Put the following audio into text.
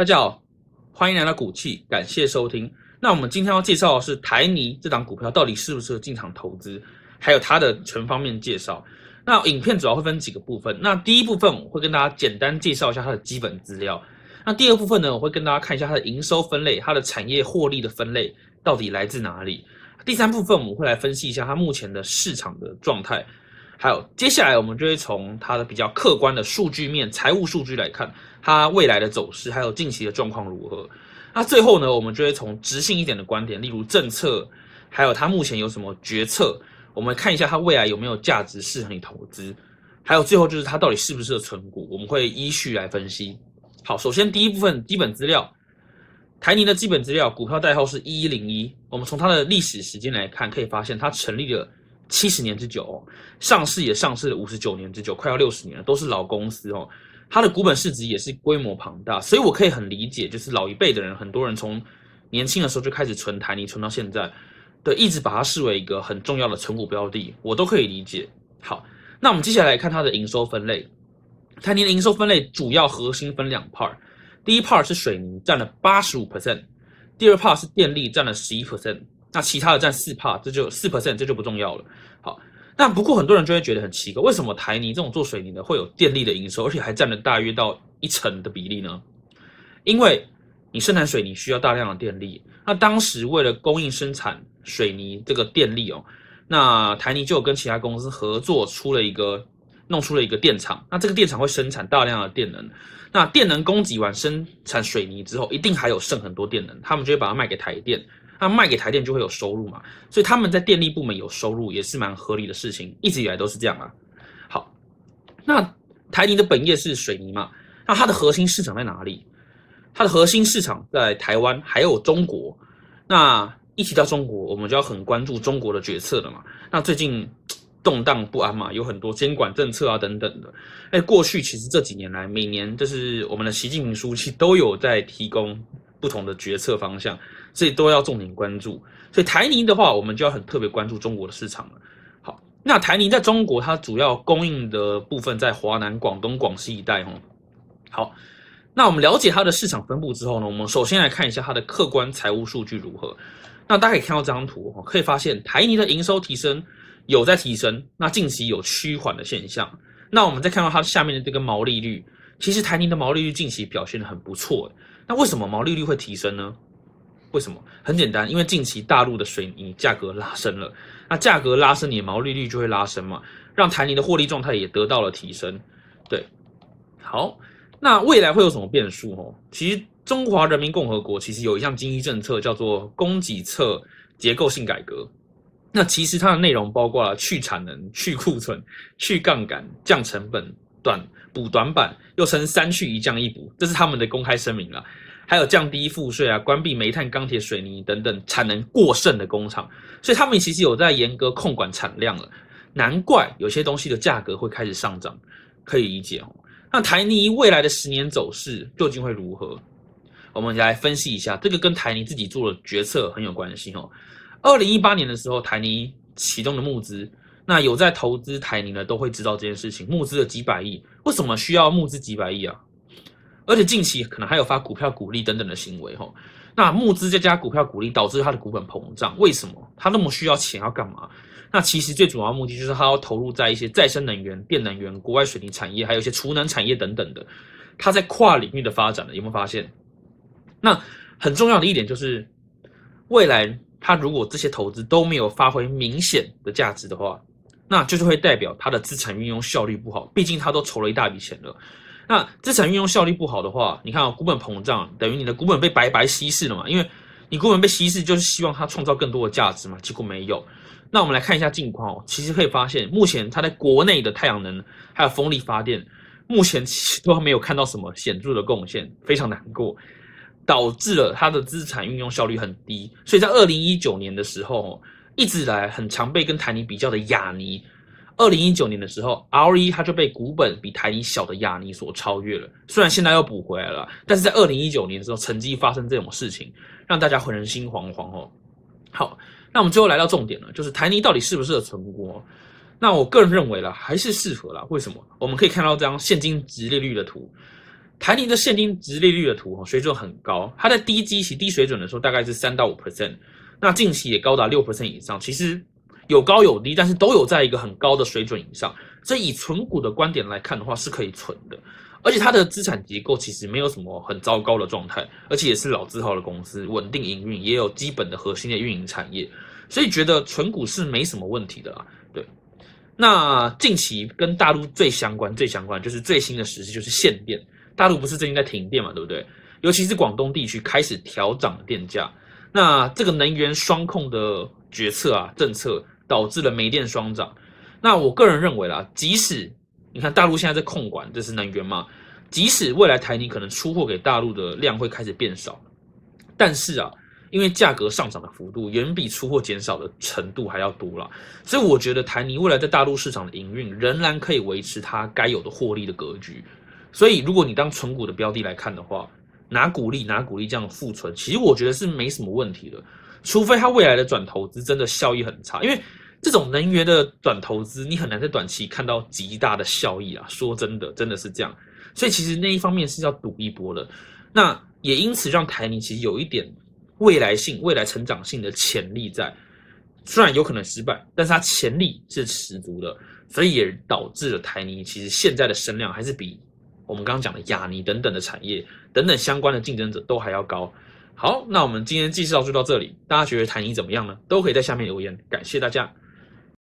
大家好，欢迎来到股气，感谢收听。那我们今天要介绍的是台泥这档股票到底适不适合进场投资，还有它的全方面介绍。那影片主要会分几个部分。那第一部分我会跟大家简单介绍一下它的基本资料。那第二部分呢，我会跟大家看一下它的营收分类，它的产业获利的分类到底来自哪里。第三部分我们会来分析一下它目前的市场的状态。还有接下来我们就会从它的比较客观的数据面、财务数据来看它未来的走势，还有近期的状况如何。那最后呢，我们就会从直性一点的观点，例如政策，还有它目前有什么决策，我们看一下它未来有没有价值适合你投资。还有最后就是它到底适不适合存股，我们会依序来分析。好，首先第一部分基本资料，台泥的基本资料，股票代号是一一零一。我们从它的历史时间来看，可以发现它成立了。七十年之久，上市也上市了五十九年之久，快要六十年了，都是老公司哦。它的股本市值也是规模庞大，所以我可以很理解，就是老一辈的人，很多人从年轻的时候就开始存台泥，存到现在，对，一直把它视为一个很重要的存股标的，我都可以理解。好，那我们接下来看它的营收分类，台泥的营收分类主要核心分两 part，第一 part 是水泥，占了八十五 percent，第二 part 是电力，占了十一 percent。那其他的占四帕，这就四 percent，这就不重要了。好，那不过很多人就会觉得很奇怪，为什么台泥这种做水泥的会有电力的营收，而且还占了大约到一成的比例呢？因为你生产水泥需要大量的电力，那当时为了供应生产水泥这个电力哦，那台泥就跟其他公司合作出了一个，弄出了一个电厂，那这个电厂会生产大量的电能，那电能供给完生产水泥之后，一定还有剩很多电能，他们就会把它卖给台电。那卖给台电就会有收入嘛，所以他们在电力部门有收入也是蛮合理的事情，一直以来都是这样啊。好，那台泥的本业是水泥嘛，那它的核心市场在哪里？它的核心市场在台湾还有中国。那一提到中国，我们就要很关注中国的决策了嘛。那最近动荡不安嘛，有很多监管政策啊等等的。哎，过去其实这几年来，每年就是我们的习近平书记都有在提供不同的决策方向。所以都要重点关注。所以台泥的话，我们就要很特别关注中国的市场了。好，那台泥在中国，它主要供应的部分在华南、广东、广西一带哦。好，那我们了解它的市场分布之后呢，我们首先来看一下它的客观财务数据如何。那大家可以看到这张图哦，可以发现台泥的营收提升有在提升，那近期有趋缓的现象。那我们再看到它下面的这个毛利率，其实台泥的毛利率近期表现的很不错。那为什么毛利率会提升呢？为什么？很简单，因为近期大陆的水泥价格拉升了，那价格拉升，你的毛利率就会拉升嘛，让台泥的获利状态也得到了提升。对，好，那未来会有什么变数？哦，其实中华人民共和国其实有一项经济政策叫做供给侧结构性改革，那其实它的内容包括了去产能、去库存、去杠杆、降成本、短补短板，又称三去一降一补，这是他们的公开声明了。还有降低赋税啊，关闭煤炭、钢铁、水泥等等产能过剩的工厂，所以他们其实有在严格控管产量了。难怪有些东西的价格会开始上涨，可以理解哦。那台泥未来的十年走势究竟会如何？我们来分析一下，这个跟台泥自己做的决策很有关系哦。二零一八年的时候，台泥启动的募资，那有在投资台泥的都会知道这件事情，募资了几百亿，为什么需要募资几百亿啊？而且近期可能还有发股票股利等等的行为，哈，那募资再加股票股利，导致它的股本膨胀。为什么？它那么需要钱要干嘛？那其实最主要目的就是它要投入在一些再生能源、电能源、国外水泥产业，还有一些储能产业等等的。它在跨领域的发展了，有没有发现？那很重要的一点就是，未来它如果这些投资都没有发挥明显的价值的话，那就是会代表它的资产运用效率不好。毕竟它都筹了一大笔钱了。那资产运用效率不好的话，你看啊，股本膨胀等于你的股本被白白稀释了嘛？因为你股本被稀释，就是希望它创造更多的价值嘛，结果没有。那我们来看一下近况哦，其实可以发现，目前它在国内的太阳能还有风力发电，目前其实都没有看到什么显著的贡献，非常难过，导致了它的资产运用效率很低。所以在二零一九年的时候，一直来很常被跟台泥比较的亚泥。二零一九年的时候，RE 它就被股本比台泥小的亚尼所超越了。虽然现在又补回来了，但是在二零一九年的时候，曾经发生这种事情，让大家浑人心惶惶哦。好，那我们最后来到重点了，就是台泥到底适不适合存股？那我个人认为啦，还是适合啦。为什么？我们可以看到这张现金值利率的图。台泥的现金值利率的图水准很高，它在低基期、低水准的时候大概是三到五 percent，那近期也高达六 percent 以上，其实有高有低，但是都有在一个很高的水准以上，所以以存股的观点来看的话是可以存的，而且它的资产结构其实没有什么很糟糕的状态，而且也是老字号的公司，稳定营运，也有基本的核心的运营产业，所以觉得存股是没什么问题的啦。对，那近期跟大陆最相关、最相关就是最新的时事就是限电。大陆不是最近在停电嘛，对不对？尤其是广东地区开始调涨电价，那这个能源双控的决策啊，政策导致了煤电双涨。那我个人认为啦，即使你看大陆现在在控管这是能源嘛，即使未来台泥可能出货给大陆的量会开始变少，但是啊，因为价格上涨的幅度远比出货减少的程度还要多了，所以我觉得台泥未来在大陆市场的营运仍然可以维持它该有的获利的格局。所以，如果你当存股的标的来看的话，拿股利、拿股利这样复存，其实我觉得是没什么问题的。除非它未来的转投资真的效益很差，因为这种能源的转投资，你很难在短期看到极大的效益啊。说真的，真的是这样。所以其实那一方面是要赌一波的。那也因此让台泥其实有一点未来性、未来成长性的潜力在，虽然有可能失败，但是它潜力是十足的。所以也导致了台泥其实现在的声量还是比。我们刚刚讲的亚尼等等的产业等等相关的竞争者都还要高。好，那我们今天介绍就到这里，大家觉得台泥怎么样呢？都可以在下面留言，感谢大家。